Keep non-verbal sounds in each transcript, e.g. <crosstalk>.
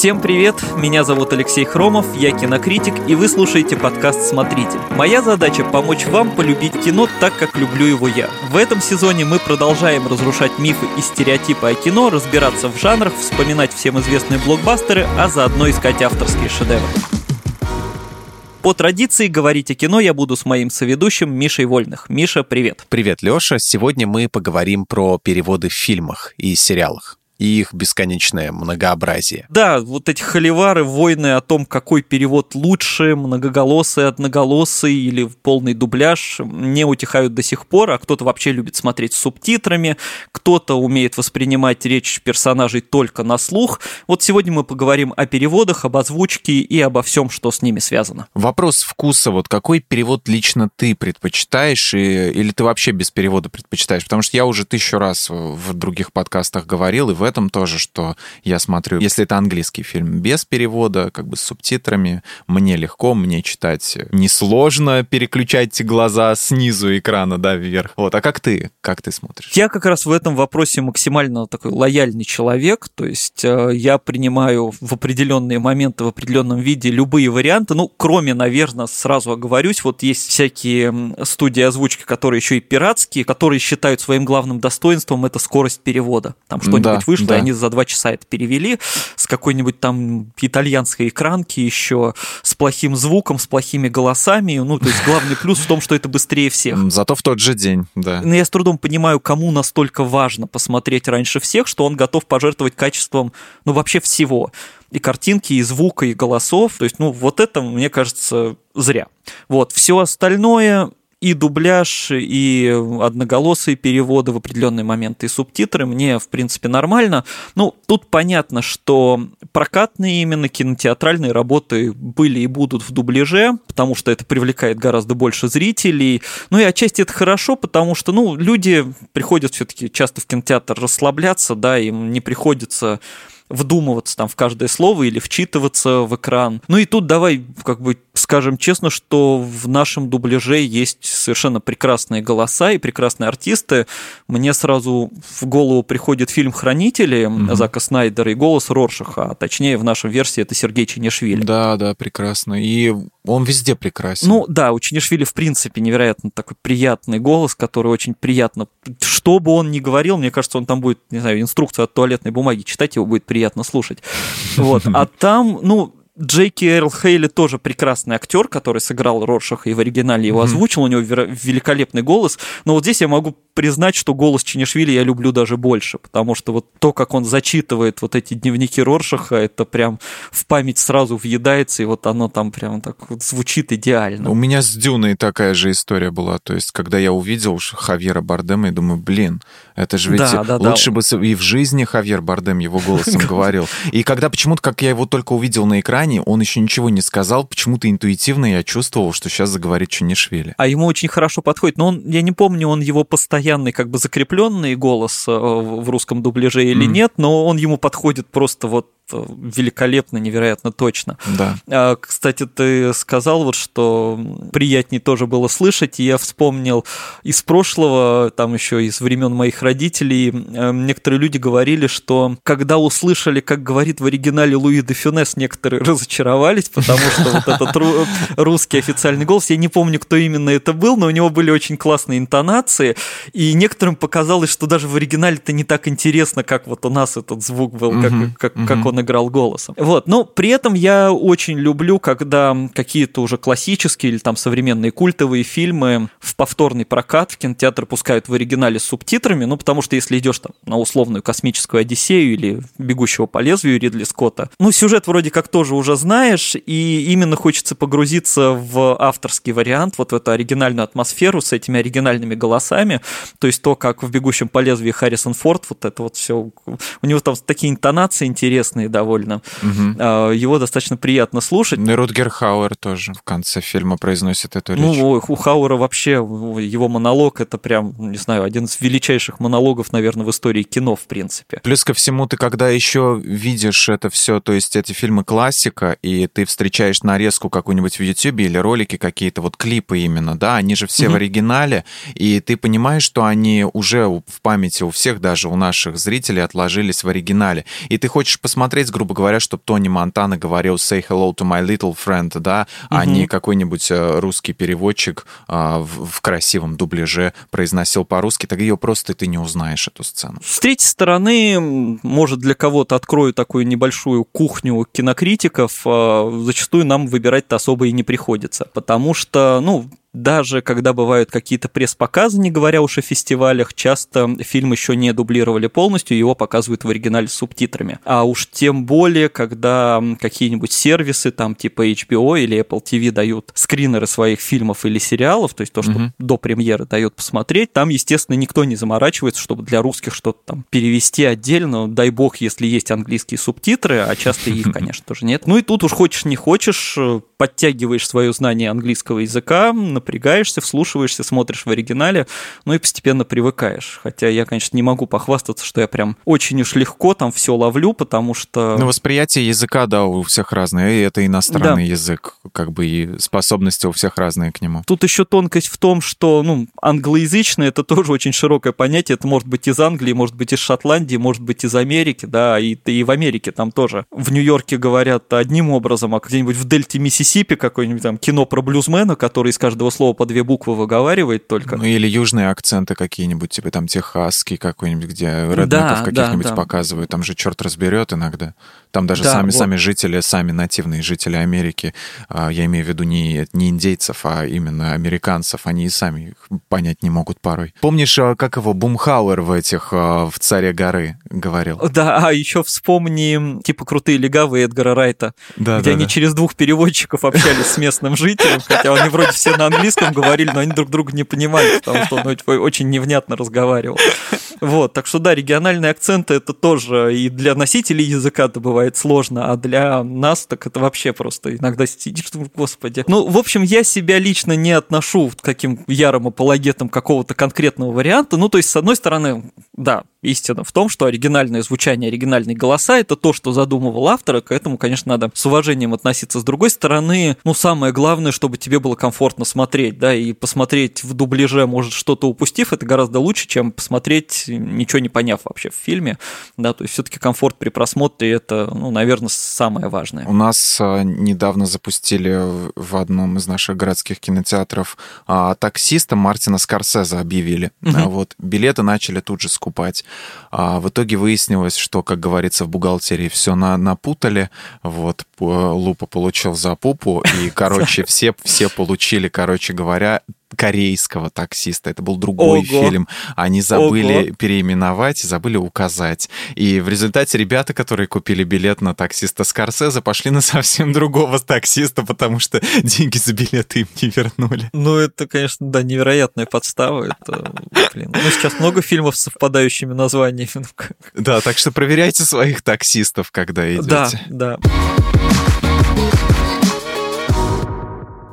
Всем привет, меня зовут Алексей Хромов, я кинокритик, и вы слушаете подкаст «Смотритель». Моя задача – помочь вам полюбить кино так, как люблю его я. В этом сезоне мы продолжаем разрушать мифы и стереотипы о кино, разбираться в жанрах, вспоминать всем известные блокбастеры, а заодно искать авторские шедевры. По традиции говорить о кино я буду с моим соведущим Мишей Вольных. Миша, привет. Привет, Леша. Сегодня мы поговорим про переводы в фильмах и сериалах и их бесконечное многообразие. Да, вот эти холивары, войны о том, какой перевод лучше, многоголосый, одноголосый или полный дубляж, не утихают до сих пор, а кто-то вообще любит смотреть с субтитрами, кто-то умеет воспринимать речь персонажей только на слух. Вот сегодня мы поговорим о переводах, об озвучке и обо всем, что с ними связано. Вопрос вкуса, вот какой перевод лично ты предпочитаешь, и, или ты вообще без перевода предпочитаешь? Потому что я уже тысячу раз в других подкастах говорил, и в этом тоже, что я смотрю, если это английский фильм без перевода, как бы с субтитрами, мне легко, мне читать несложно переключать глаза снизу экрана, да, вверх. Вот, а как ты? Как ты смотришь? Я как раз в этом вопросе максимально такой лояльный человек, то есть э, я принимаю в определенные моменты, в определенном виде любые варианты, ну, кроме, наверное, сразу оговорюсь, вот есть всякие студии озвучки, которые еще и пиратские, которые считают своим главным достоинством это скорость перевода. Там что-нибудь да. вышло, вышло, да. они за два часа это перевели с какой-нибудь там итальянской экранки еще, с плохим звуком, с плохими голосами. Ну, то есть главный плюс в том, что это быстрее всех. Зато в тот же день, да. Но я с трудом понимаю, кому настолько важно посмотреть раньше всех, что он готов пожертвовать качеством, ну, вообще всего и картинки, и звука, и голосов. То есть, ну, вот это, мне кажется, зря. Вот, все остальное и дубляж, и одноголосые переводы в определенные моменты, и субтитры мне, в принципе, нормально. Ну, тут понятно, что прокатные именно кинотеатральные работы были и будут в дубляже, потому что это привлекает гораздо больше зрителей. Ну и отчасти это хорошо, потому что, ну, люди приходят все-таки часто в кинотеатр расслабляться, да, им не приходится вдумываться там в каждое слово или вчитываться в экран. Ну и тут давай как бы скажем честно, что в нашем дубляже есть совершенно прекрасные голоса и прекрасные артисты. Мне сразу в голову приходит фильм «Хранители» mm-hmm. Зака Снайдера и голос Роршаха, а точнее в нашей версии это Сергей Чинишвили. Да, да, прекрасно. И он везде прекрасен. Ну да, у Чинишвили в принципе невероятно такой приятный голос, который очень приятно... Что бы он ни говорил, мне кажется, он там будет, не знаю, инструкцию от туалетной бумаги читать, его будет приятно слушать. Вот. <laughs> А там, ну, Джейки Эрл Хейли тоже прекрасный актер, который сыграл Роршаха и в оригинале его озвучил, у него великолепный голос, но вот здесь я могу признать, что голос Чинишвили я люблю даже больше, потому что вот то, как он зачитывает вот эти дневники Роршаха, это прям в память сразу въедается, и вот оно там прям так вот звучит идеально. У меня с Дюной такая же история была, то есть когда я увидел Хавьера Бардема, я думаю, блин, это же ведь да, да, лучше да. бы и в жизни Хавьер Бардем его голосом <laughs> говорил. И когда почему-то, как я его только увидел на экране, он еще ничего не сказал, почему-то интуитивно я чувствовал, что сейчас заговорит Чунишвили. А ему очень хорошо подходит. Но он, я не помню, он его постоянный, как бы закрепленный голос э, в русском дубляже или mm. нет, но он ему подходит просто вот великолепно, невероятно точно. Да. А, кстати, ты сказал вот, что приятнее тоже было слышать, и я вспомнил из прошлого, там еще из времен моих родителей, некоторые люди говорили, что когда услышали, как говорит в оригинале Луи де Фюнес, некоторые <laughs> разочаровались, потому что вот этот русский официальный голос, я не помню, кто именно это был, но у него были очень классные интонации, и некоторым показалось, что даже в оригинале это не так интересно, как вот у нас этот звук был, как, как, как он играл голосом. Вот, но при этом я очень люблю, когда какие-то уже классические или там современные культовые фильмы в повторный прокат в кинотеатр пускают в оригинале с субтитрами, ну, потому что если идешь там на условную космическую Одиссею или «Бегущего по лезвию» Ридли Скотта, ну, сюжет вроде как тоже уже знаешь, и именно хочется погрузиться в авторский вариант, вот в эту оригинальную атмосферу с этими оригинальными голосами, то есть то, как в «Бегущем по лезвию» Харрисон Форд, вот это вот все, у него там такие интонации интересные, довольно. Угу. Его достаточно приятно слушать. И Рутгер Хауэр тоже в конце фильма произносит эту речь. Ну, у Хауэра вообще его монолог это прям, не знаю, один из величайших монологов, наверное, в истории кино, в принципе. Плюс ко всему, ты когда еще видишь это все, то есть эти фильмы классика, и ты встречаешь нарезку какую-нибудь в YouTube или ролики какие-то, вот клипы именно, да, они же все угу. в оригинале, и ты понимаешь, что они уже в памяти у всех, даже у наших зрителей, отложились в оригинале. И ты хочешь посмотреть посмотреть, грубо говоря, чтобы Тони Монтана говорил «say hello to my little friend», да, угу. а не какой-нибудь э, русский переводчик а, в, красивом дубляже произносил по-русски, так ее просто ты не узнаешь, эту сцену. С третьей стороны, может, для кого-то открою такую небольшую кухню кинокритиков, а, зачастую нам выбирать-то особо и не приходится, потому что, ну, даже когда бывают какие-то пресс-показы, не говоря уж о фестивалях, часто фильм еще не дублировали полностью, его показывают в оригинале с субтитрами. А уж тем более, когда какие-нибудь сервисы, там типа HBO или Apple TV дают скринеры своих фильмов или сериалов, то есть то, что угу. до премьеры дают посмотреть, там, естественно, никто не заморачивается, чтобы для русских что-то там перевести отдельно. Дай бог, если есть английские субтитры, а часто их, <laughs> конечно, тоже нет. Ну и тут уж хочешь не хочешь, подтягиваешь свое знание английского языка, напрягаешься, вслушиваешься, смотришь в оригинале, ну и постепенно привыкаешь. Хотя я, конечно, не могу похвастаться, что я прям очень уж легко там все ловлю, потому что... Ну, восприятие языка, да, у всех разное, и это иностранный да. язык, как бы и способности у всех разные к нему. Тут еще тонкость в том, что, ну, англоязычный это тоже очень широкое понятие, это может быть из Англии, может быть из Шотландии, может быть из Америки, да, и, и в Америке там тоже. В Нью-Йорке говорят одним образом, а где-нибудь в дельте Миссисипи какое-нибудь там кино про блюзмена, который из каждого слова по две буквы выговаривает только. Ну или южные акценты какие-нибудь, типа там техасский какой-нибудь, где реднеков да, каких-нибудь да, да. показывают. Там же черт разберет иногда. Там даже да, сами, вот. сами жители, сами нативные жители Америки, а, я имею в виду не, не индейцев, а именно американцев, они и сами их понять не могут порой. Помнишь, а, как его Бумхауэр в этих а, в «Царе горы» говорил? Да, а еще вспомни типа «Крутые легавые» Эдгара Райта, да, где да, они да. через двух переводчиков общались с местным жителем, хотя они вроде все на английском говорили, но они друг друга не понимали, потому что он очень невнятно разговаривал. Вот, так что да, региональные акценты это тоже и для носителей языка это бывает сложно, а для нас так это вообще просто иногда сидишь, господи. Ну, в общем, я себя лично не отношу к каким ярым апологетам какого-то конкретного варианта. Ну, то есть, с одной стороны, да, истина в том, что оригинальное звучание, оригинальные голоса – это то, что задумывал автор, и к этому, конечно, надо с уважением относиться. С другой стороны, ну, самое главное, чтобы тебе было комфортно смотреть, да, и посмотреть в дубляже, может, что-то упустив, это гораздо лучше, чем посмотреть, ничего не поняв вообще в фильме, да, то есть все таки комфорт при просмотре – это, ну, наверное, самое важное. У нас а, недавно запустили в одном из наших городских кинотеатров а, таксиста Мартина Скорсезе объявили. Угу. Вот, билеты начали тут же скупать. А в итоге выяснилось, что, как говорится в бухгалтерии, все на, напутали. Вот, Лупа получил за пупу, и, <laughs> короче, все, все получили, короче говоря, корейского таксиста. Это был другой Ого. фильм. Они забыли Ого. переименовать, забыли указать. И в результате ребята, которые купили билет на таксиста Скорсезе, пошли на совсем <laughs> другого таксиста, потому что <laughs> деньги за билеты им не вернули. Ну, это, конечно, да, невероятная подстава. Это, блин. Ну, сейчас много фильмов с совпадающими названиями. Да, так что проверяйте своих таксистов, когда идете. Да, да.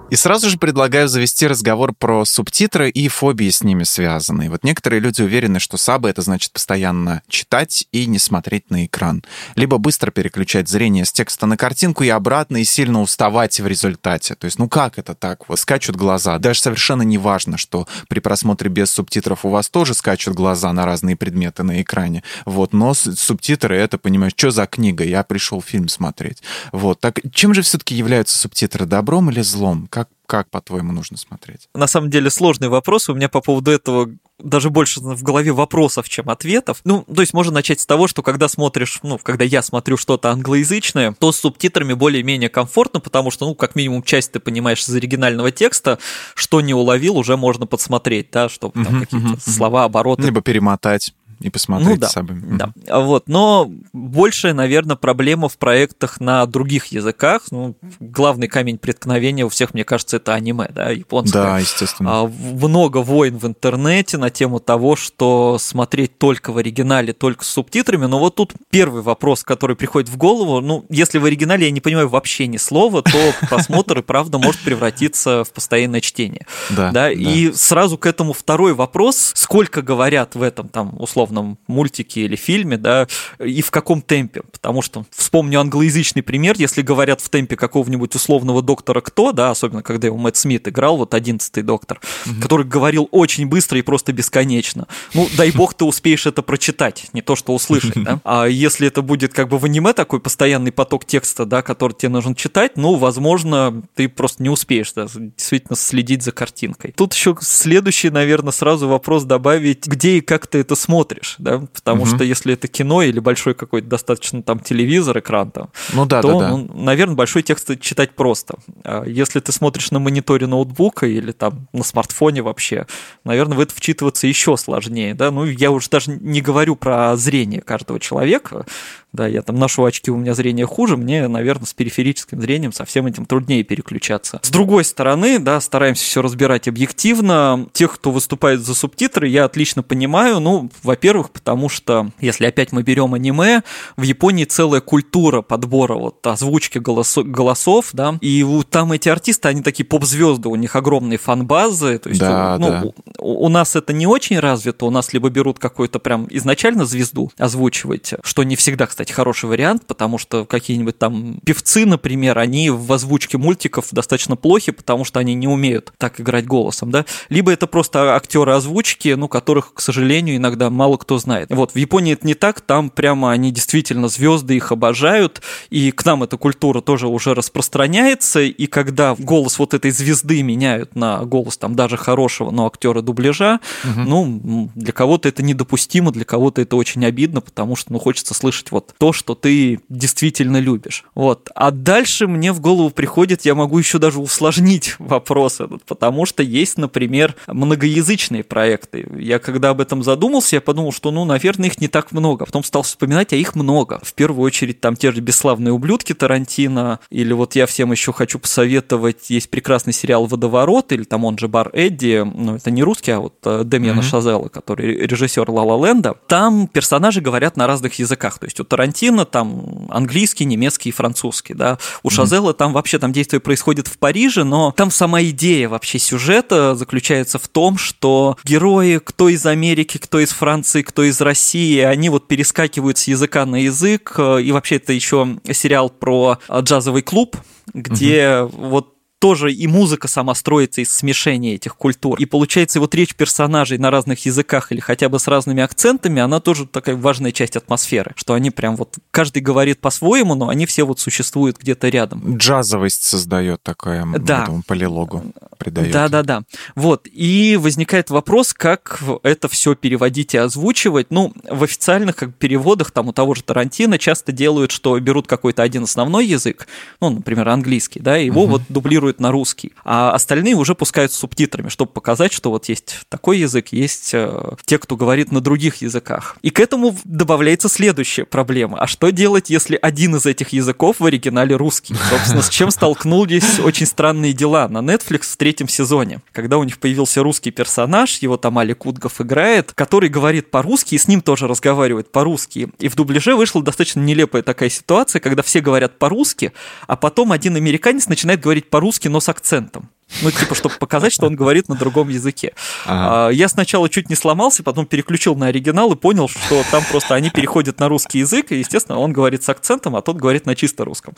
И сразу же предлагаю завести разговор про субтитры и фобии с ними связанные. Вот некоторые люди уверены, что сабы — это значит постоянно читать и не смотреть на экран. Либо быстро переключать зрение с текста на картинку и обратно, и сильно уставать в результате. То есть, ну как это так? Вот скачут глаза. Даже совершенно не важно, что при просмотре без субтитров у вас тоже скачут глаза на разные предметы на экране. Вот, но субтитры — это, понимаешь, что за книга? Я пришел фильм смотреть. Вот, так чем же все-таки являются субтитры, добром или злом? Как, как по-твоему, нужно смотреть? На самом деле сложный вопрос. У меня по поводу этого даже больше в голове вопросов, чем ответов. Ну, то есть можно начать с того, что когда смотришь, ну, когда я смотрю что-то англоязычное, то с субтитрами более-менее комфортно, потому что, ну, как минимум часть ты понимаешь из оригинального текста, что не уловил, уже можно подсмотреть, да, чтобы там какие-то слова, обороты. Либо перемотать и посмотреть ну, да, самим. Да, вот. Но большая, наверное, проблема в проектах на других языках. Ну, главный камень преткновения у всех, мне кажется, это аниме, да, японское. Да, естественно. А, много войн в интернете на тему того, что смотреть только в оригинале, только с субтитрами. Но вот тут первый вопрос, который приходит в голову. Ну, если в оригинале я не понимаю вообще ни слова, то <laughs> просмотр и правда может превратиться в постоянное чтение. Да, да. И сразу к этому второй вопрос. Сколько говорят в этом, там, условно, условном мультике или фильме, да, и в каком темпе. Потому что, вспомню англоязычный пример, если говорят в темпе какого-нибудь условного доктора кто, да, особенно когда его Мэтт Смит играл, вот одиннадцатый доктор, угу. который говорил очень быстро и просто бесконечно. Ну, дай бог ты успеешь это прочитать, не то что услышать, да. <laughs> А если это будет как бы в аниме такой постоянный поток текста, да, который тебе нужно читать, ну, возможно, ты просто не успеешь, да, действительно следить за картинкой. Тут еще следующий, наверное, сразу вопрос добавить, где и как ты это смотришь, да, потому угу. что если это кино или большой какой-то достаточно там телевизор, экран там, ну, да, то, да, да. Ну, наверное, большой текст читать просто. А если ты смотришь на мониторе ноутбука или там на смартфоне вообще, наверное, в это вчитываться еще сложнее, да, ну, я уже даже не говорю про зрение каждого человека, да, я там ношу очки, у меня зрение хуже, мне, наверное, с периферическим зрением со всем этим труднее переключаться. С другой стороны, да, стараемся все разбирать объективно. Тех, кто выступает за субтитры, я отлично понимаю. Ну, во-первых, потому что, если опять мы берем аниме, в Японии целая культура подбора вот озвучки голосов, голосов да, и там эти артисты, они такие поп-звезды, у них огромные фан-базы, то есть, да, ну, да. У, у нас это не очень развито, у нас либо берут какую-то прям изначально звезду озвучивать, что не всегда, кстати, кстати, хороший вариант, потому что какие-нибудь там певцы, например, они в озвучке мультиков достаточно плохи, потому что они не умеют так играть голосом, да. Либо это просто актеры озвучки, ну, которых, к сожалению, иногда мало кто знает. Вот, в Японии это не так, там прямо они действительно звезды, их обожают, и к нам эта культура тоже уже распространяется, и когда голос вот этой звезды меняют на голос там даже хорошего, но актера дубляжа, угу. ну, для кого-то это недопустимо, для кого-то это очень обидно, потому что, ну, хочется слышать вот то, что ты действительно любишь. Вот. А дальше мне в голову приходит, я могу еще даже усложнить <laughs> вопрос этот, потому что есть, например, многоязычные проекты. Я когда об этом задумался, я подумал, что, ну, наверное, их не так много. Потом стал вспоминать, а их много. В первую очередь там те же «Бесславные ублюдки» Тарантино, или вот я всем еще хочу посоветовать, есть прекрасный сериал «Водоворот», или там он же «Бар Эдди», ну, это не русский, а вот э, Демьяна mm-hmm. Шазела, который режиссер «Ла Ла Ленда». Там персонажи говорят на разных языках, то есть у Тарантино там английский, немецкий и французский, да. У Шазела там вообще там действие происходит в Париже, но там сама идея вообще сюжета заключается в том, что герои, кто из Америки, кто из Франции, кто из России, они вот перескакивают с языка на язык, и вообще это еще сериал про джазовый клуб, где угу. вот тоже и музыка сама строится из смешения этих культур. И получается, вот речь персонажей на разных языках или хотя бы с разными акцентами, она тоже такая важная часть атмосферы, что они прям вот, каждый говорит по-своему, но они все вот существуют где-то рядом. Джазовость создает такое, да. этому полилогу придает. Да-да-да. Вот, и возникает вопрос, как это все переводить и озвучивать. Ну, в официальных как, переводах, там у того же Тарантино часто делают, что берут какой-то один основной язык, ну, например, английский, да, его угу. вот дублируют дублируют на русский, а остальные уже пускают с субтитрами, чтобы показать, что вот есть такой язык, есть э, те, кто говорит на других языках. И к этому добавляется следующая проблема. А что делать, если один из этих языков в оригинале русский? Собственно, с чем столкнулись очень странные дела на Netflix в третьем сезоне, когда у них появился русский персонаж, его там Али Кутгов играет, который говорит по-русски и с ним тоже разговаривает по-русски. И в дубляже вышла достаточно нелепая такая ситуация, когда все говорят по-русски, а потом один американец начинает говорить по-русски по-русски, но с акцентом. Ну, типа, чтобы показать, что он говорит на другом языке. Ага. А, я сначала чуть не сломался, потом переключил на оригинал и понял, что там просто они переходят на русский язык, и, естественно, он говорит с акцентом, а тот говорит на чисто русском.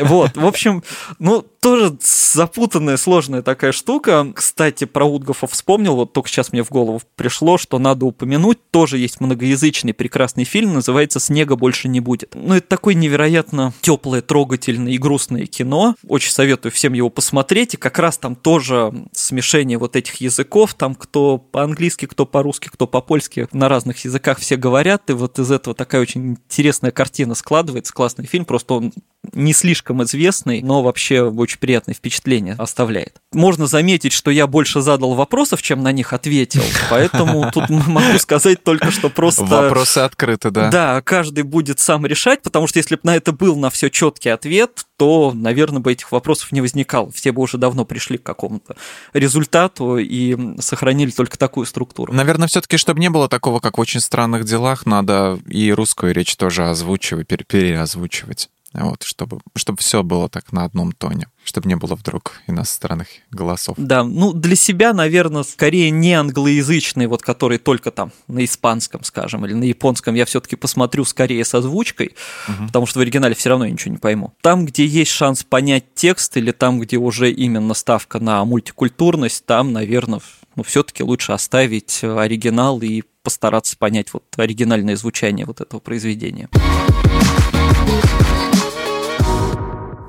Вот, в общем, ну, тоже запутанная, сложная такая штука. Кстати, про Утгофа вспомнил, вот только сейчас мне в голову пришло, что надо упомянуть, тоже есть многоязычный прекрасный фильм, называется «Снега больше не будет». Ну, это такое невероятно теплое, трогательное и грустное кино. Очень советую всем его посмотреть, и как раз там тоже смешение вот этих языков, там кто по-английски, кто по-русски, кто по-польски, на разных языках все говорят, и вот из этого такая очень интересная картина складывается, классный фильм, просто он не слишком известный, но вообще очень приятное впечатление оставляет. Можно заметить, что я больше задал вопросов, чем на них ответил, <laughs> поэтому тут могу сказать только, что просто... Вопросы открыты, да. Да, каждый будет сам решать, потому что если бы на это был на все четкий ответ, то, наверное, бы этих вопросов не возникало. Все бы уже давно пришли к какому-то результату и сохранили только такую структуру. Наверное, все-таки, чтобы не было такого, как в очень странных делах, надо и русскую речь тоже озвучивать, переозвучивать вот, чтобы, чтобы все было так на одном тоне чтобы не было вдруг иностранных голосов. Да, ну для себя, наверное, скорее не англоязычный, вот который только там на испанском, скажем, или на японском, я все-таки посмотрю скорее с озвучкой, угу. потому что в оригинале все равно я ничего не пойму. Там, где есть шанс понять текст, или там, где уже именно ставка на мультикультурность, там, наверное, ну, все-таки лучше оставить оригинал и постараться понять вот оригинальное звучание вот этого произведения.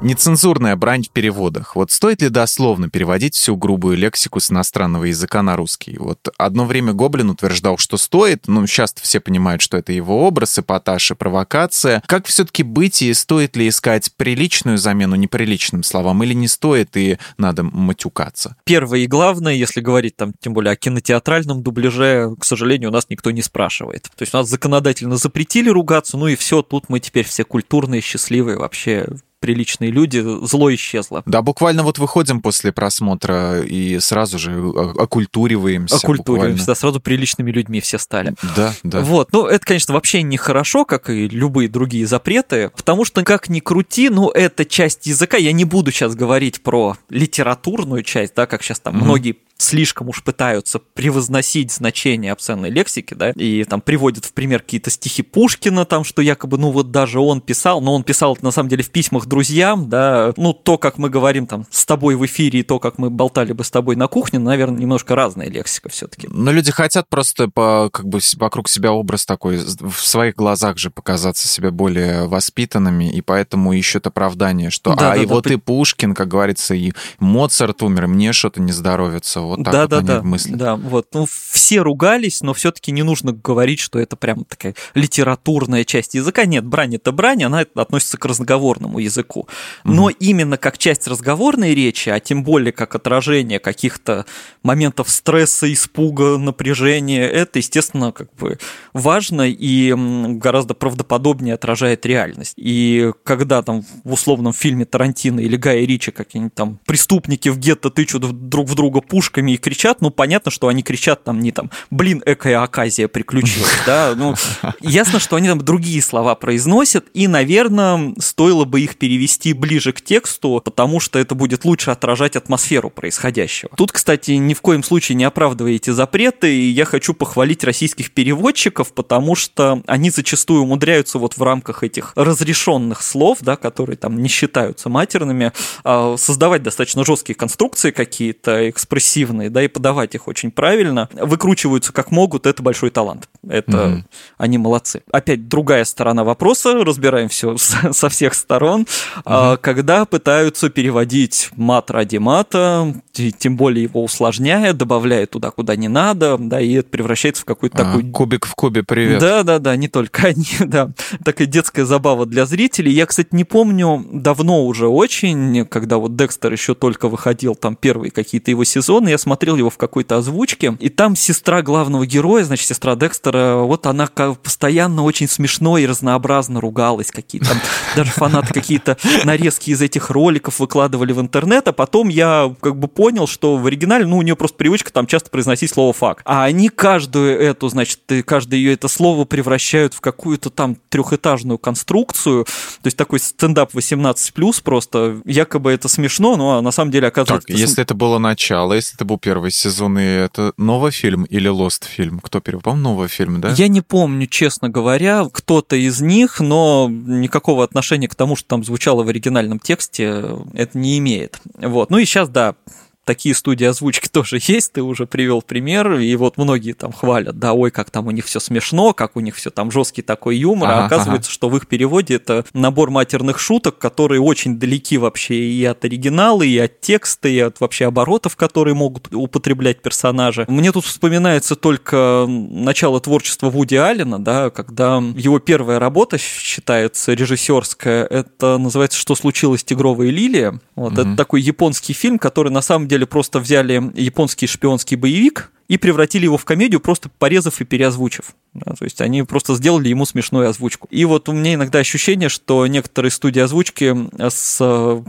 Нецензурная брань в переводах. Вот стоит ли дословно переводить всю грубую лексику с иностранного языка на русский? Вот одно время Гоблин утверждал, что стоит, но сейчас все понимают, что это его образ, эпатаж и провокация. Как все-таки быть и стоит ли искать приличную замену неприличным словам или не стоит и надо матюкаться? Первое и главное, если говорить там тем более о кинотеатральном дубляже, к сожалению, у нас никто не спрашивает. То есть у нас законодательно запретили ругаться, ну и все, тут мы теперь все культурные, счастливые, вообще приличные люди, зло исчезло. Да, буквально вот выходим после просмотра и сразу же окультуриваемся. Окультуриваемся, да, сразу приличными людьми все стали. Да, да. Вот, ну это, конечно, вообще нехорошо, как и любые другие запреты, потому что как ни крути, ну это часть языка, я не буду сейчас говорить про литературную часть, да, как сейчас там угу. многие слишком уж пытаются превозносить значение обсценной лексики, да, и там приводят в пример какие-то стихи Пушкина, там, что якобы, ну вот даже он писал, но он писал это на самом деле в письмах друзьям, да, ну то, как мы говорим там с тобой в эфире и то, как мы болтали бы с тобой на кухне, наверное, немножко разная лексика все-таки. Но люди хотят просто по, как бы вокруг себя образ такой, в своих глазах же показаться себя более воспитанными, и поэтому ищут оправдание, что да, а да, и да, вот да. и Пушкин, как говорится, и Моцарт умер, мне что-то не здоровится, вот так да, вот да, они да, мыслят. Да, вот. Ну, все ругались, но все-таки не нужно говорить, что это прям такая литературная часть языка. Нет, брань это брань, она относится к разговорному языку. Но mm именно как часть разговорной речи, а тем более как отражение каких-то моментов стресса, испуга, напряжения, это, естественно, как бы важно и гораздо правдоподобнее отражает реальность. И когда там в условном фильме Тарантино или Гая Ричи какие-нибудь там преступники в гетто тычут друг в друга пушками, криками и кричат, ну, понятно, что они кричат там не там, блин, экая оказия приключилась, да, ну, ясно, что они там другие слова произносят, и, наверное, стоило бы их перевести ближе к тексту, потому что это будет лучше отражать атмосферу происходящего. Тут, кстати, ни в коем случае не оправдываете запреты, и я хочу похвалить российских переводчиков, потому что они зачастую умудряются вот в рамках этих разрешенных слов, да, которые там не считаются матерными, а, создавать достаточно жесткие конструкции какие-то, экспрессивные, эффективные, да, и подавать их очень правильно, выкручиваются как могут, это большой талант. Это mm-hmm. они молодцы. Опять другая сторона вопроса, разбираем все со всех сторон. Mm-hmm. Когда пытаются переводить мат ради мата, тем более его усложняя, добавляя туда, куда не надо, да, и это превращается в какой-то а, такой... Кубик в кубе, привет. Да, да, да, не только <laughs> они, да. Такая детская забава для зрителей. Я, кстати, не помню, давно уже очень, когда вот Декстер еще только выходил, там первые какие-то его сезоны, я смотрел его в какой-то озвучке, и там сестра главного героя, значит, сестра Декстера, вот она постоянно очень смешно и разнообразно ругалась, какие-то даже фанаты какие-то нарезки из этих роликов выкладывали в интернет, а потом я как бы понял, что в оригинале, ну, у нее просто привычка там часто произносить слово «фак», а они каждую эту, значит, каждое ее это слово превращают в какую-то там трехэтажную конструкцию, то есть такой стендап 18+, просто якобы это смешно, но на самом деле оказывается... Так, если это было начало, если это это был первый сезон, и это новый фильм или Lost фильм? Кто первый? По-моему, новый фильм, да? Я не помню, честно говоря, кто-то из них, но никакого отношения к тому, что там звучало в оригинальном тексте, это не имеет. Вот. Ну и сейчас, да, такие студии озвучки <laughs> тоже есть, ты уже привел пример, и вот многие там хвалят, да, ой, как там у них все смешно, как у них все там жесткий такой юмор, а ага, а оказывается, ага. что в их переводе это набор матерных шуток, которые очень далеки вообще и от оригинала, и от текста, и от вообще оборотов, которые могут употреблять персонажи. Мне тут вспоминается только начало творчества Вуди Аллена, да, когда его первая работа считается режиссерская, это называется «Что случилось, тигровая лилия». Вот, угу. это такой японский фильм, который на самом деле деле просто взяли японский шпионский боевик и превратили его в комедию, просто порезав и переозвучив. Да, то есть они просто сделали ему смешную озвучку. И вот у меня иногда ощущение, что некоторые студии озвучки с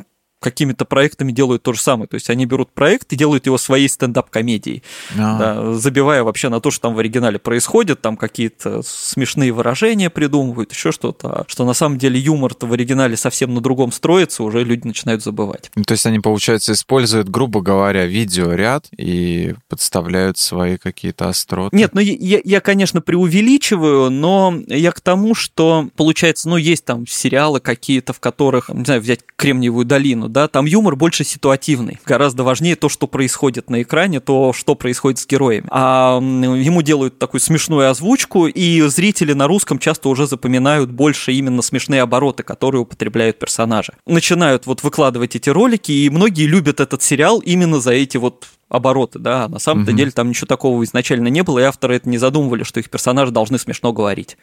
какими-то проектами делают то же самое. То есть они берут проект и делают его своей стендап-комедией, а. да, забивая вообще на то, что там в оригинале происходит, там какие-то смешные выражения придумывают, еще что-то. Что на самом деле юмор-то в оригинале совсем на другом строится, уже люди начинают забывать. Ну, то есть они, получается, используют, грубо говоря, видеоряд и подставляют свои какие-то остроты. Нет, ну я, я, конечно, преувеличиваю, но я к тому, что, получается, ну, есть там сериалы какие-то, в которых, не знаю, взять Кремниевую долину, да, там юмор больше ситуативный. Гораздо важнее то, что происходит на экране, то, что происходит с героями. А ему делают такую смешную озвучку, и зрители на русском часто уже запоминают больше именно смешные обороты, которые употребляют персонажи. Начинают вот выкладывать эти ролики, и многие любят этот сериал именно за эти вот обороты, да, на самом-то угу. деле там ничего такого изначально не было, и авторы это не задумывали, что их персонажи должны смешно говорить.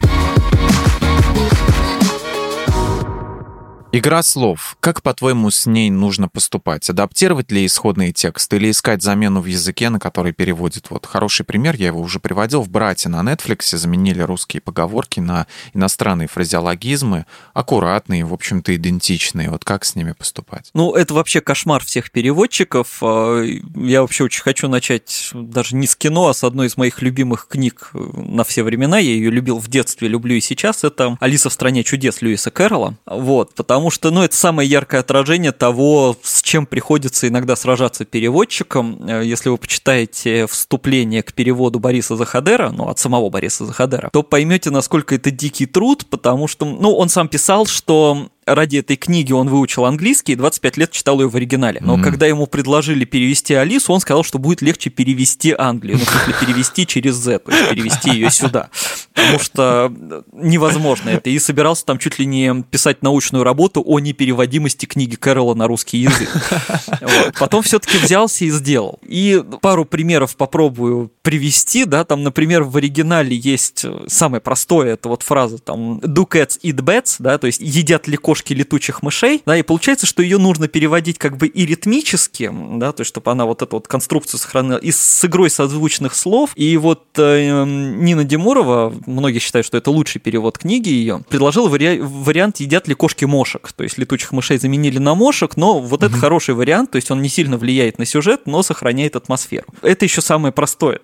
Игра слов. Как, по-твоему, с ней нужно поступать? Адаптировать ли исходный текст или искать замену в языке, на который переводит? Вот хороший пример, я его уже приводил. В «Брате» на Netflix заменили русские поговорки на иностранные фразеологизмы, аккуратные, в общем-то, идентичные. Вот как с ними поступать? Ну, это вообще кошмар всех переводчиков. А, я вообще очень хочу начать даже не с кино, а с одной из моих любимых книг на все времена. Я ее любил в детстве, люблю и сейчас. Это «Алиса в стране чудес» Льюиса Кэрролла. Вот, потому потому что, ну, это самое яркое отражение того, с чем приходится иногда сражаться переводчикам. Э, если вы почитаете вступление к переводу Бориса Захадера, ну, от самого Бориса Захадера, то поймете, насколько это дикий труд, потому что, ну, он сам писал, что ради этой книги он выучил английский и 25 лет читал ее в оригинале. Но mm-hmm. когда ему предложили перевести Алису, он сказал, что будет легче перевести Англию. Ну, в смысле, перевести через Z, то есть перевести ее сюда. Потому что невозможно это. И собирался там чуть ли не писать научную работу о непереводимости книги Кэрола на русский язык. Вот. Потом все-таки взялся и сделал. И пару примеров попробую привести. Да? Там, например, в оригинале есть самое простое, это вот фраза там «do cats eat bats», да, то есть едят ли кошки летучих мышей, да, и получается, что ее нужно переводить как бы и ритмически, да, то есть чтобы она вот эту вот конструкцию сохранила, и с игрой созвучных слов, и вот э, Нина Демурова, многие считают, что это лучший перевод книги ее, предложила вари- вариант «Едят ли кошки мошек?», то есть летучих мышей заменили на мошек, но вот mm-hmm. это хороший вариант, то есть он не сильно влияет на сюжет, но сохраняет атмосферу. Это еще самое простое,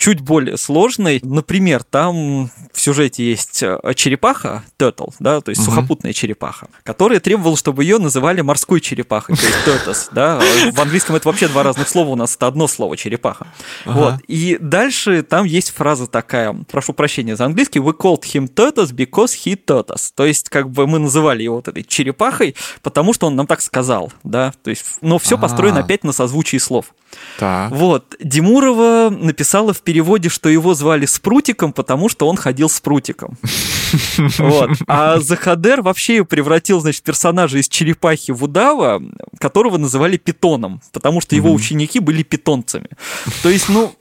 чуть более сложной. Например, там в сюжете есть э, черепаха, turtle, да, то есть угу. сухопутная черепаха, которая требовала, чтобы ее называли морской черепахой, то есть tortoise, да. В английском это вообще два разных слова, у нас это одно слово черепаха. Ага. Вот. И дальше там есть фраза такая, прошу прощения за английский, we called him tortoise because he tortoise. То есть как бы мы называли его вот этой черепахой, потому что он нам так сказал, да. То есть, но все построено опять на созвучии слов. Так. Вот. Димурова написала в переводе, что его звали Спрутиком, потому что он ходил с прутиком. Вот. А Захадер вообще превратил, значит, персонажа из черепахи в удава, которого называли питоном, потому что его ученики были питонцами. То есть, ну,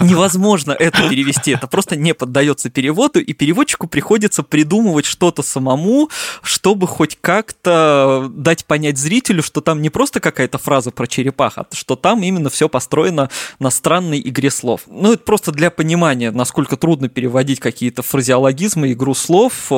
невозможно это перевести, это просто не поддается переводу, и переводчику приходится придумывать что-то самому, чтобы хоть как-то дать понять зрителю, что там не просто какая-то фраза про черепаха, а что там именно все построено на странной игре слов. Ну, это просто для понимания, насколько трудно переводить какие-то фразеологизмы, игру слов.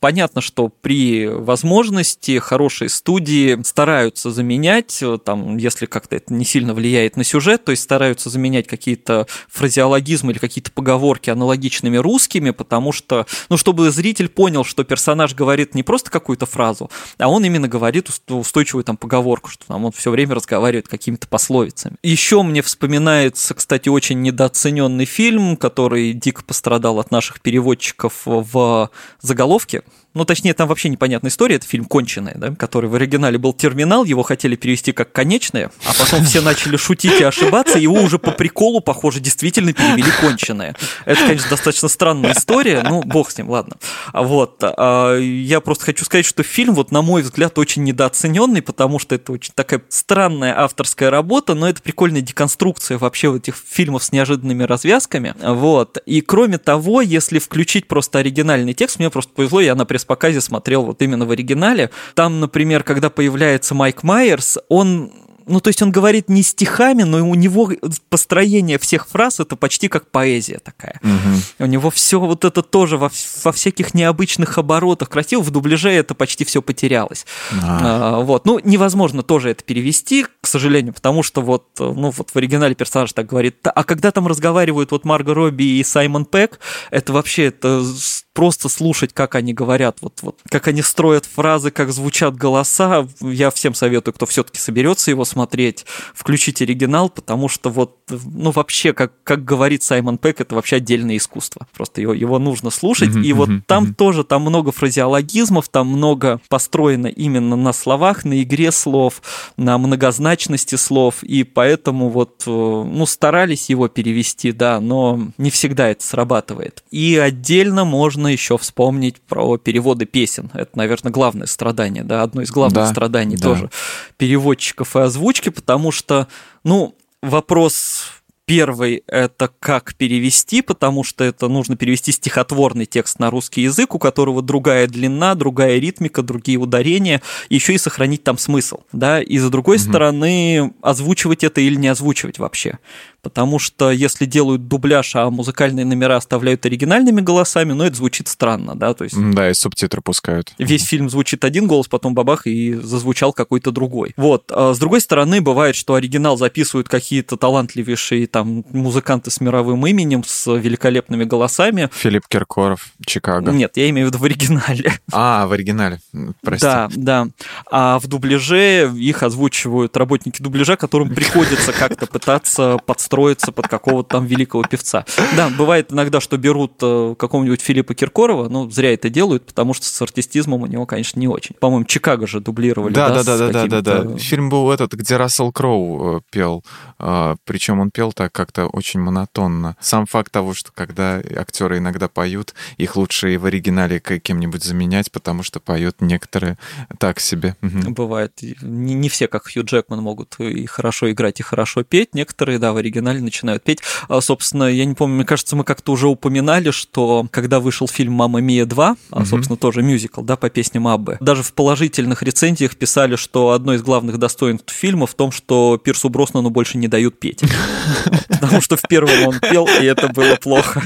Понятно, что при возможности хорошие студии стараются заменять, там, если как-то это не сильно влияет на сюжет, то есть стараются заменять какие-то фразеологизмы или какие-то поговорки аналогичными русскими, потому что, ну, чтобы зритель понял, что персонаж говорит не просто какую-то фразу, а он именно говорит устойчивую там поговорку, что там он все время разговаривает какими-то пословицами. Еще мне вспоминается, кстати, очень недооцененный фильм, который дико пострадал от наших переводчиков в заголовке, ну, точнее, там вообще непонятная история, это фильм «Конченая», да, который в оригинале был «Терминал», его хотели перевести как «Конечное», а потом все начали шутить и ошибаться, его уже по приколу, похоже, действительно перевели «Конченое». Это, конечно, достаточно странная история, ну, бог с ним, ладно. Вот, а, я просто хочу сказать, что фильм, вот, на мой взгляд, очень недооцененный, потому что это очень такая странная авторская работа, но это прикольная деконструкция вообще вот этих фильмов с неожиданными развязками, вот. И кроме того, если включить просто оригинальный текст, мне просто повезло, я на пресс пресс-показе смотрел вот именно в оригинале. Там, например, когда появляется Майк Майерс, он ну, то есть он говорит не стихами, но у него построение всех фраз это почти как поэзия такая. Угу. У него все вот это тоже во, во всяких необычных оборотах красиво, в дубляже это почти все потерялось. А. А, вот, ну, невозможно тоже это перевести, к сожалению, потому что вот, ну, вот в оригинале персонаж так говорит, а когда там разговаривают вот Марго Робби и Саймон Пэк, это вообще, это просто слушать, как они говорят, вот, вот, как они строят фразы, как звучат голоса. Я всем советую, кто все-таки соберется его смотреть, включить оригинал, потому что вот, ну, вообще, как, как говорит Саймон Пэк, это вообще отдельное искусство. Просто его, его нужно слушать. Mm-hmm, и вот mm-hmm, там mm-hmm. тоже, там много фразеологизмов, там много построено именно на словах, на игре слов, на многозначности слов, и поэтому вот, э, ну, старались его перевести, да, но не всегда это срабатывает. И отдельно можно можно еще вспомнить про переводы песен. Это, наверное, главное страдание, да, одно из главных да, страданий да. тоже переводчиков и озвучки, потому что, ну, вопрос Первый – это как перевести, потому что это нужно перевести стихотворный текст на русский язык, у которого другая длина, другая ритмика, другие ударения, еще и сохранить там смысл. Да? И, с другой угу. стороны, озвучивать это или не озвучивать вообще потому что если делают дубляж, а музыкальные номера оставляют оригинальными голосами, ну, это звучит странно, да, то есть... Да, и субтитры пускают. Весь фильм звучит один голос, потом бабах, и зазвучал какой-то другой. Вот. А с другой стороны, бывает, что оригинал записывают какие-то талантливейшие там музыканты с мировым именем, с великолепными голосами. Филипп Киркоров, Чикаго. Нет, я имею в виду в оригинале. <laughs> А, в оригинале, прости. Да, да. А в дубляже их озвучивают работники дубляжа, которым приходится как-то пытаться подстроить подстроиться под какого-то там великого певца. Да, бывает иногда, что берут э, какого-нибудь Филиппа Киркорова, ну, зря это делают, потому что с артистизмом у него, конечно, не очень. По-моему, Чикаго же дублировали. Да, да, да, да, да, да, да. Фильм был этот, где Рассел Кроу э, пел, а, причем он пел так как-то очень монотонно. Сам факт того, что когда актеры иногда поют, их лучше и в оригинале кем-нибудь заменять, потому что поют некоторые так себе. Бывает. Не, не все, как Хью Джекман, могут и хорошо играть, и хорошо петь. Некоторые, да, в оригинале оригинале начинают петь. А, собственно, я не помню, мне кажется, мы как-то уже упоминали, что когда вышел фильм «Мама Мия 2», а, собственно, тоже мюзикл, да, по песням Аббы, даже в положительных рецензиях писали, что одно из главных достоинств фильма в том, что Пирсу Броснану больше не дают петь. <laughs> Потому что в первом он пел, и это было плохо.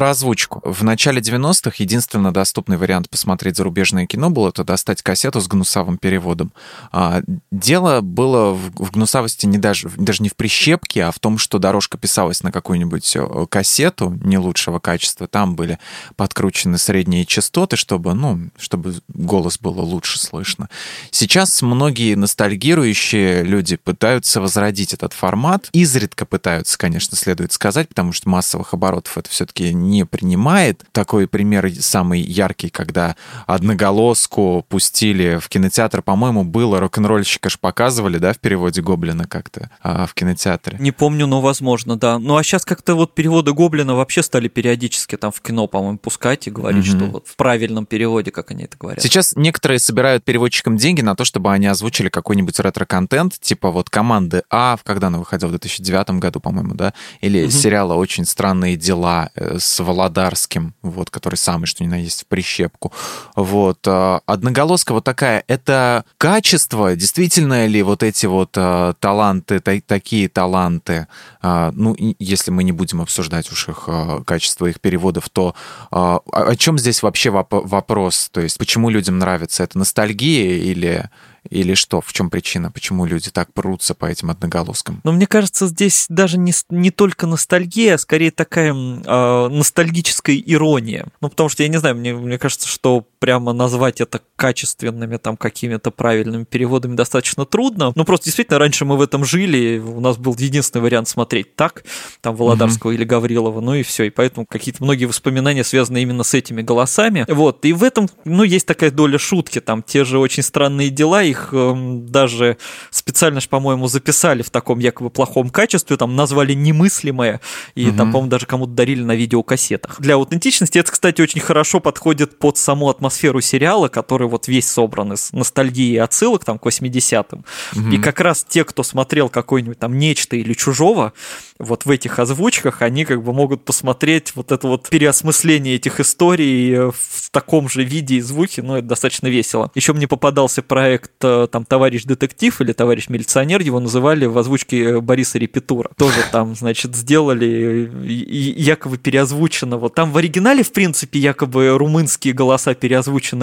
Про озвучку. В начале 90-х единственно доступный вариант посмотреть зарубежное кино был это достать кассету с гнусавым переводом. А, дело было в, в гнусавости не даже, даже не в прищепке, а в том, что дорожка писалась на какую-нибудь э, кассету не лучшего качества. Там были подкручены средние частоты, чтобы, ну, чтобы голос было лучше слышно. Сейчас многие ностальгирующие люди пытаются возродить этот формат. Изредка пытаются, конечно, следует сказать, потому что массовых оборотов это все-таки не принимает. Такой пример самый яркий, когда одноголоску пустили в кинотеатр, по-моему, было рок-н-ролльщика ж показывали, да, в переводе Гоблина как-то а, в кинотеатре. Не помню, но возможно, да. Ну а сейчас как-то вот переводы Гоблина вообще стали периодически там в кино, по-моему, пускать и говорить, mm-hmm. что вот в правильном переводе, как они это говорят. Сейчас некоторые собирают переводчикам деньги на то, чтобы они озвучили какой-нибудь ретро-контент, типа вот команды А, когда она выходила в 2009 году, по-моему, да, или mm-hmm. сериала «Очень странные дела» с Володарским, вот, который самый, что ни на есть, в прищепку. Вот. А, одноголоска вот такая, это качество, действительно ли вот эти вот а, таланты, та, такие таланты, а, ну, если мы не будем обсуждать уж их качество их переводов, то о чем здесь вообще вопрос? То есть, почему людям нравится? Это ностальгия или или что? В чем причина? Почему люди так прутся по этим одноголоскам? Ну, мне кажется, здесь даже не, не только ностальгия, а скорее такая э, ностальгическая ирония. Ну, потому что, я не знаю, мне, мне кажется, что прямо назвать это качественными, там, какими-то правильными переводами достаточно трудно. Ну, просто действительно, раньше мы в этом жили, у нас был единственный вариант смотреть так, там, Володарского mm-hmm. или Гаврилова, ну и все. И поэтому какие-то многие воспоминания связаны именно с этими голосами. Вот, и в этом, ну, есть такая доля шутки, там, те же очень странные дела, их э, даже специально, по-моему, записали в таком якобы плохом качестве, там назвали немыслимое, и угу. там, по-моему, даже кому-то дарили на видеокассетах. Для аутентичности это, кстати, очень хорошо подходит под саму атмосферу атмосферу сериала, который вот весь собран из ностальгии и отсылок там к 80-м. Угу. И как раз те, кто смотрел какой-нибудь там «Нечто» или «Чужого», вот в этих озвучках они как бы могут посмотреть вот это вот переосмысление этих историй в таком же виде и звуке, ну, это достаточно весело. Еще мне попадался проект э, там «Товарищ детектив» или «Товарищ милиционер», его называли в озвучке Бориса Репетура. Тоже там, значит, сделали якобы переозвучено. Вот там в оригинале, в принципе, якобы румынские голоса переозвучены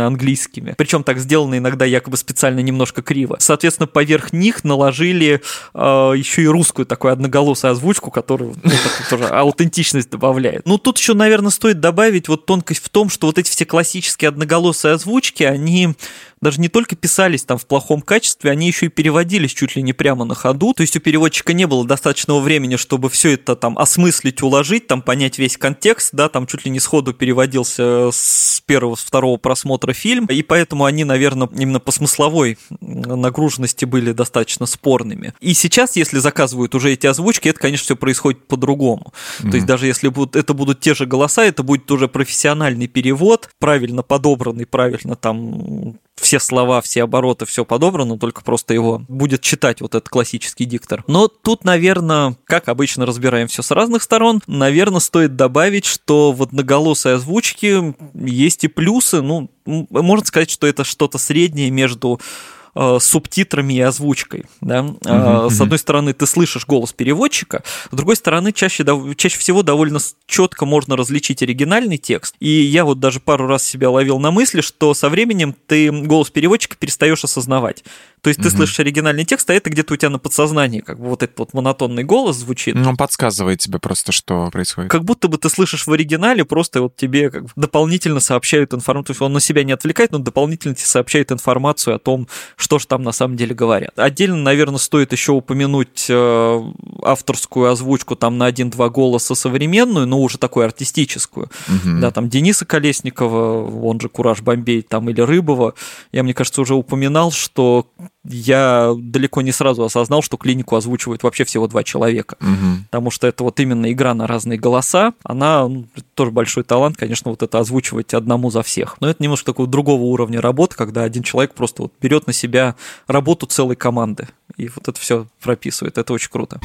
английскими. Причем так сделано иногда якобы специально немножко криво. Соответственно, поверх них наложили э, еще и русскую такую одноголосую озвучку, которую ну, тоже аутентичность добавляет. Ну, тут еще, наверное, стоит добавить вот тонкость в том, что вот эти все классические одноголосые озвучки, они даже не только писались там в плохом качестве, они еще и переводились чуть ли не прямо на ходу. То есть у переводчика не было достаточного времени, чтобы все это там осмыслить, уложить, там понять весь контекст, да, там чуть ли не сходу переводился с первого, с второго просмотра фильм, и поэтому они, наверное, именно по смысловой нагруженности были достаточно спорными. И сейчас, если заказывают уже эти озвучки, это, конечно, все происходит по-другому. Mm-hmm. То есть даже если будут, это будут те же голоса, это будет уже профессиональный перевод, правильно подобранный, правильно там все слова, все обороты, все подобрано, только просто его будет читать вот этот классический диктор. Но тут, наверное, как обычно разбираем все с разных сторон, наверное, стоит добавить, что в одноголосой озвучке есть и плюсы, ну, можно сказать, что это что-то среднее между э, субтитрами и озвучкой. Да? Uh-huh, С одной стороны, ты слышишь голос переводчика, с другой стороны, чаще, чаще всего довольно четко можно различить оригинальный текст. И я вот даже пару раз себя ловил на мысли, что со временем ты голос переводчика перестаешь осознавать. То есть ты угу. слышишь оригинальный текст, а это где-то у тебя на подсознании, как бы вот этот вот монотонный голос звучит. Ну, он подсказывает тебе просто, что происходит. Как будто бы ты слышишь в оригинале, просто вот тебе как бы дополнительно сообщают информацию. То есть он на себя не отвлекает, но дополнительно тебе сообщает информацию о том, что же там на самом деле говорят. Отдельно, наверное, стоит еще упомянуть э, авторскую озвучку там на один-два голоса современную, но уже такую артистическую. Угу. Да, там Дениса Колесникова, он же Кураж Бомбей, там или Рыбова. Я, мне кажется, уже упоминал, что я далеко не сразу осознал, что клинику озвучивают вообще всего два человека. Угу. Потому что это вот именно игра на разные голоса. Она ну, тоже большой талант, конечно, вот это озвучивать одному за всех. Но это немножко такого другого уровня работы, когда один человек просто вот берет на себя работу целой команды. И вот это все прописывает. Это очень круто.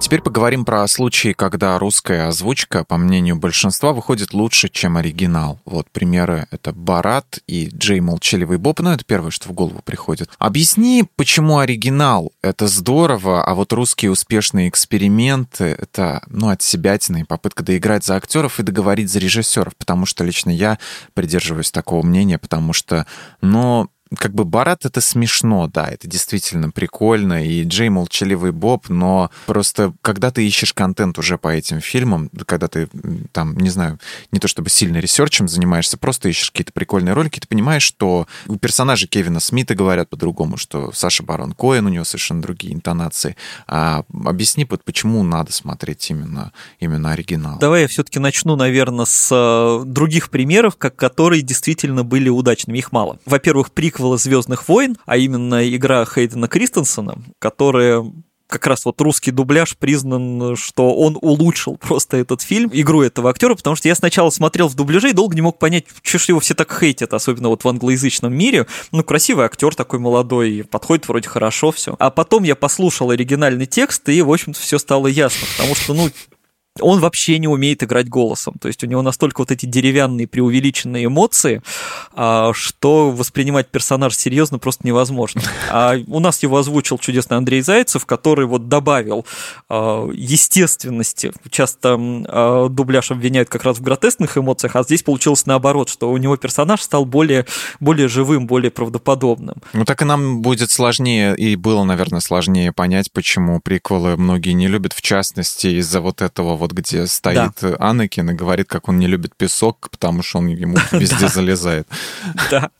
Теперь поговорим про случаи, когда русская озвучка, по мнению большинства, выходит лучше, чем оригинал. Вот примеры — это Барат и Джей Молчаливый Боб, ну это первое, что в голову приходит. Объясни, почему оригинал — это здорово, а вот русские успешные эксперименты — это, ну, от себя и попытка доиграть за актеров и договорить за режиссеров, потому что лично я придерживаюсь такого мнения, потому что, ну, как бы Барат это смешно, да, это действительно прикольно, и Джей молчаливый Боб, но просто когда ты ищешь контент уже по этим фильмам, когда ты там, не знаю, не то чтобы сильно ресерчем занимаешься, просто ищешь какие-то прикольные ролики, ты понимаешь, что у персонажей Кевина Смита говорят по-другому, что Саша Барон Коэн, у него совершенно другие интонации. А объясни, вот почему надо смотреть именно, именно оригинал. Давай я все-таки начну, наверное, с э, других примеров, как, которые действительно были удачными. Их мало. Во-первых, приквел приквела «Звездных войн», а именно игра Хейдена Кристенсена, которая как раз вот русский дубляж признан, что он улучшил просто этот фильм, игру этого актера, потому что я сначала смотрел в дубляже и долго не мог понять, что ж его все так хейтят, особенно вот в англоязычном мире. Ну, красивый актер такой молодой, подходит вроде хорошо все. А потом я послушал оригинальный текст, и, в общем-то, все стало ясно, потому что, ну, он вообще не умеет играть голосом. То есть у него настолько вот эти деревянные преувеличенные эмоции, а, что воспринимать персонаж серьезно просто невозможно. А у нас его озвучил чудесный Андрей Зайцев, который вот добавил а, естественности. Часто а, дубляж обвиняют как раз в гротескных эмоциях, а здесь получилось наоборот, что у него персонаж стал более, более живым, более правдоподобным. Ну так и нам будет сложнее, и было, наверное, сложнее понять, почему приквелы многие не любят, в частности, из-за вот этого вот где стоит да. Анакин и говорит, как он не любит песок, потому что он ему <laughs> везде залезает. <laughs> Да.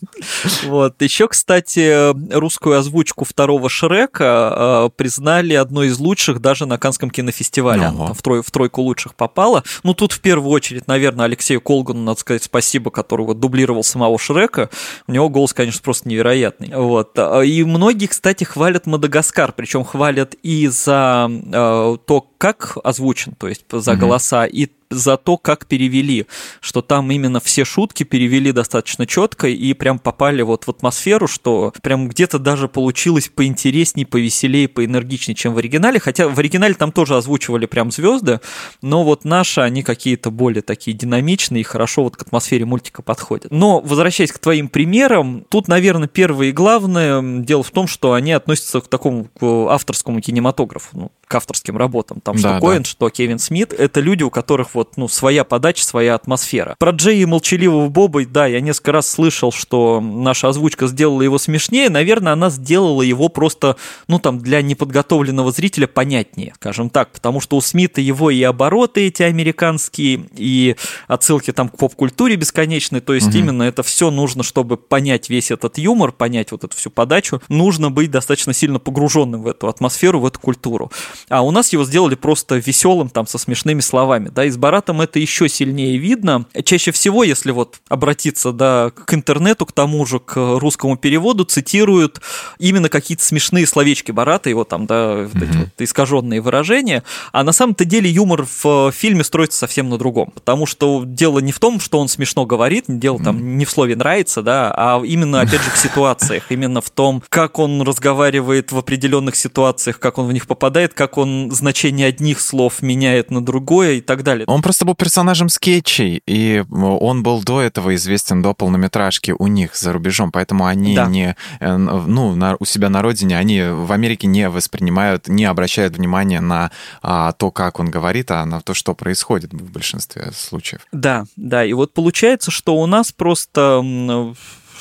Вот. Еще, кстати, русскую озвучку второго Шрека э, признали одной из лучших даже на Канском кинофестивале. Она в, трой, в тройку лучших попала. Ну, тут в первую очередь, наверное, Алексею Колгану надо сказать спасибо, который вот дублировал самого Шрека. У него голос, конечно, просто невероятный. Вот. И многие, кстати, хвалят Мадагаскар, причем хвалят и за э, то, как озвучен, то есть за голоса, и за то, как перевели, что там именно все шутки перевели достаточно четко и прям попали вот в атмосферу, что прям где-то даже получилось поинтереснее, повеселее, поэнергичнее, чем в оригинале, хотя в оригинале там тоже озвучивали прям звезды, но вот наши, они какие-то более такие динамичные и хорошо вот к атмосфере мультика подходят. Но, возвращаясь к твоим примерам, тут, наверное, первое и главное дело в том, что они относятся к такому к авторскому кинематографу, ну, к авторским работам. Там да, что Коэн, да. что Кевин Смит, это люди, у которых вот, ну, своя подача, своя атмосфера. Про Джей и Молчаливого Боба, да, я несколько раз слышал, что наша озвучка сделала его смешнее. Наверное, она сделала его просто, ну, там, для неподготовленного зрителя понятнее, скажем так, потому что у Смита его и обороты эти американские, и отсылки там к поп-культуре бесконечной, то есть угу. именно это все нужно, чтобы понять весь этот юмор, понять вот эту всю подачу, нужно быть достаточно сильно погруженным в эту атмосферу, в эту культуру. А у нас его сделали просто веселым, там, со смешными словами, да, и с Баратом это еще сильнее видно. Чаще всего, если вот обратиться, да, к интернету, к тому же, к русскому переводу, цитируют именно какие-то смешные словечки Барата, его там, да, вот эти вот искаженные выражения, а на самом-то деле юмор в фильме строится совсем на другом, потому что дело не в том, что он смешно говорит, дело там не в слове нравится, да, а именно, опять же, в ситуациях, именно в том, как он разговаривает в определенных ситуациях, как он в них попадает, как он значение одних слов меняет на другое и так далее. Он просто был персонажем скетчей, и он был до этого известен до полнометражки у них за рубежом, поэтому они да. не, э, ну, на, у себя на родине, они в Америке не воспринимают, не обращают внимания на а, то, как он говорит, а на то, что происходит в большинстве случаев. Да, да, и вот получается, что у нас просто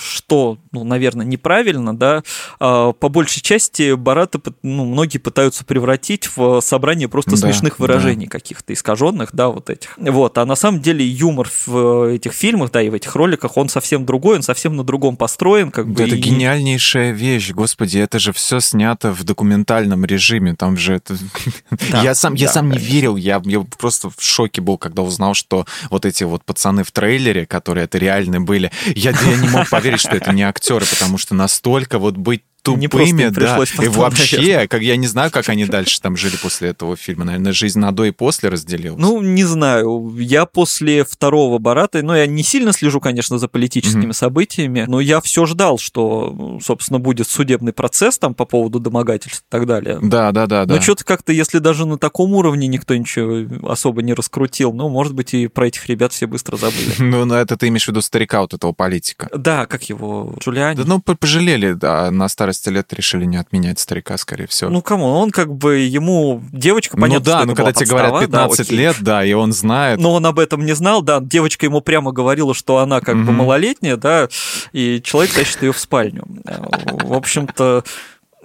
что, ну, наверное, неправильно, да, а, по большей части Барата, ну, многие пытаются превратить в собрание просто да, смешных выражений да. каких-то искаженных, да, вот этих. Вот, а на самом деле юмор в этих фильмах, да, и в этих роликах, он совсем другой, он совсем на другом построен, как бы. Это и... гениальнейшая вещь, господи, это же все снято в документальном режиме, там же это... <laughs> Да, я сам, да, я сам не верил, я, я просто в шоке был, когда узнал, что вот эти вот пацаны в трейлере, которые это реальные были, я, я не мог поверить, что это не актеры, потому что настолько вот быть тупыми, да. И вообще, как я не знаю, как они дальше там жили после этого фильма. Наверное, жизнь на до и после разделилась. Ну, не знаю. Я после второго Барата, ну, я не сильно слежу, конечно, за политическими mm-hmm. событиями, но я все ждал, что, собственно, будет судебный процесс там по поводу домогательств и так далее. Да, да, да. Но да. что-то как-то, если даже на таком уровне никто ничего особо не раскрутил, ну, может быть, и про этих ребят все быстро забыли. <laughs> Ну, на это ты имеешь в виду старика вот этого политика. Да, как его, Джулиани. Да, ну, пожалели, да, на старости старости лет решили не отменять старика, скорее всего. Ну, кому? Он как бы, ему девочка, понятно, Ну да, ну когда тебе говорят 15 да, лет, да, и он знает. Но он об этом не знал, да, девочка ему прямо говорила, что она как mm-hmm. бы малолетняя, да, и человек тащит ее в спальню. В общем-то,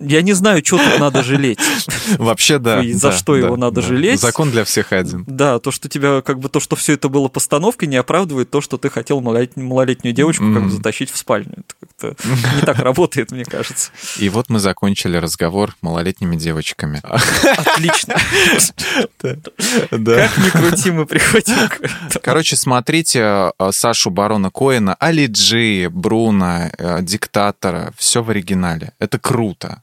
я не знаю, что тут надо жалеть. <laughs> Вообще, да. И за да, что да, его надо да. жалеть. Закон для всех один. Да, то, что тебя, как бы, то, что все это было постановкой, не оправдывает то, что ты хотел малолетнюю девочку mm. как бы затащить в спальню. Это как-то <laughs> не так работает, мне кажется. И вот мы закончили разговор малолетними девочками. Отлично. <laughs> Как ни крути, мы приходим к Короче, смотрите э, Сашу Барона Коэна, Алиджи, Бруно, э, Диктатора. Все в оригинале. Это круто.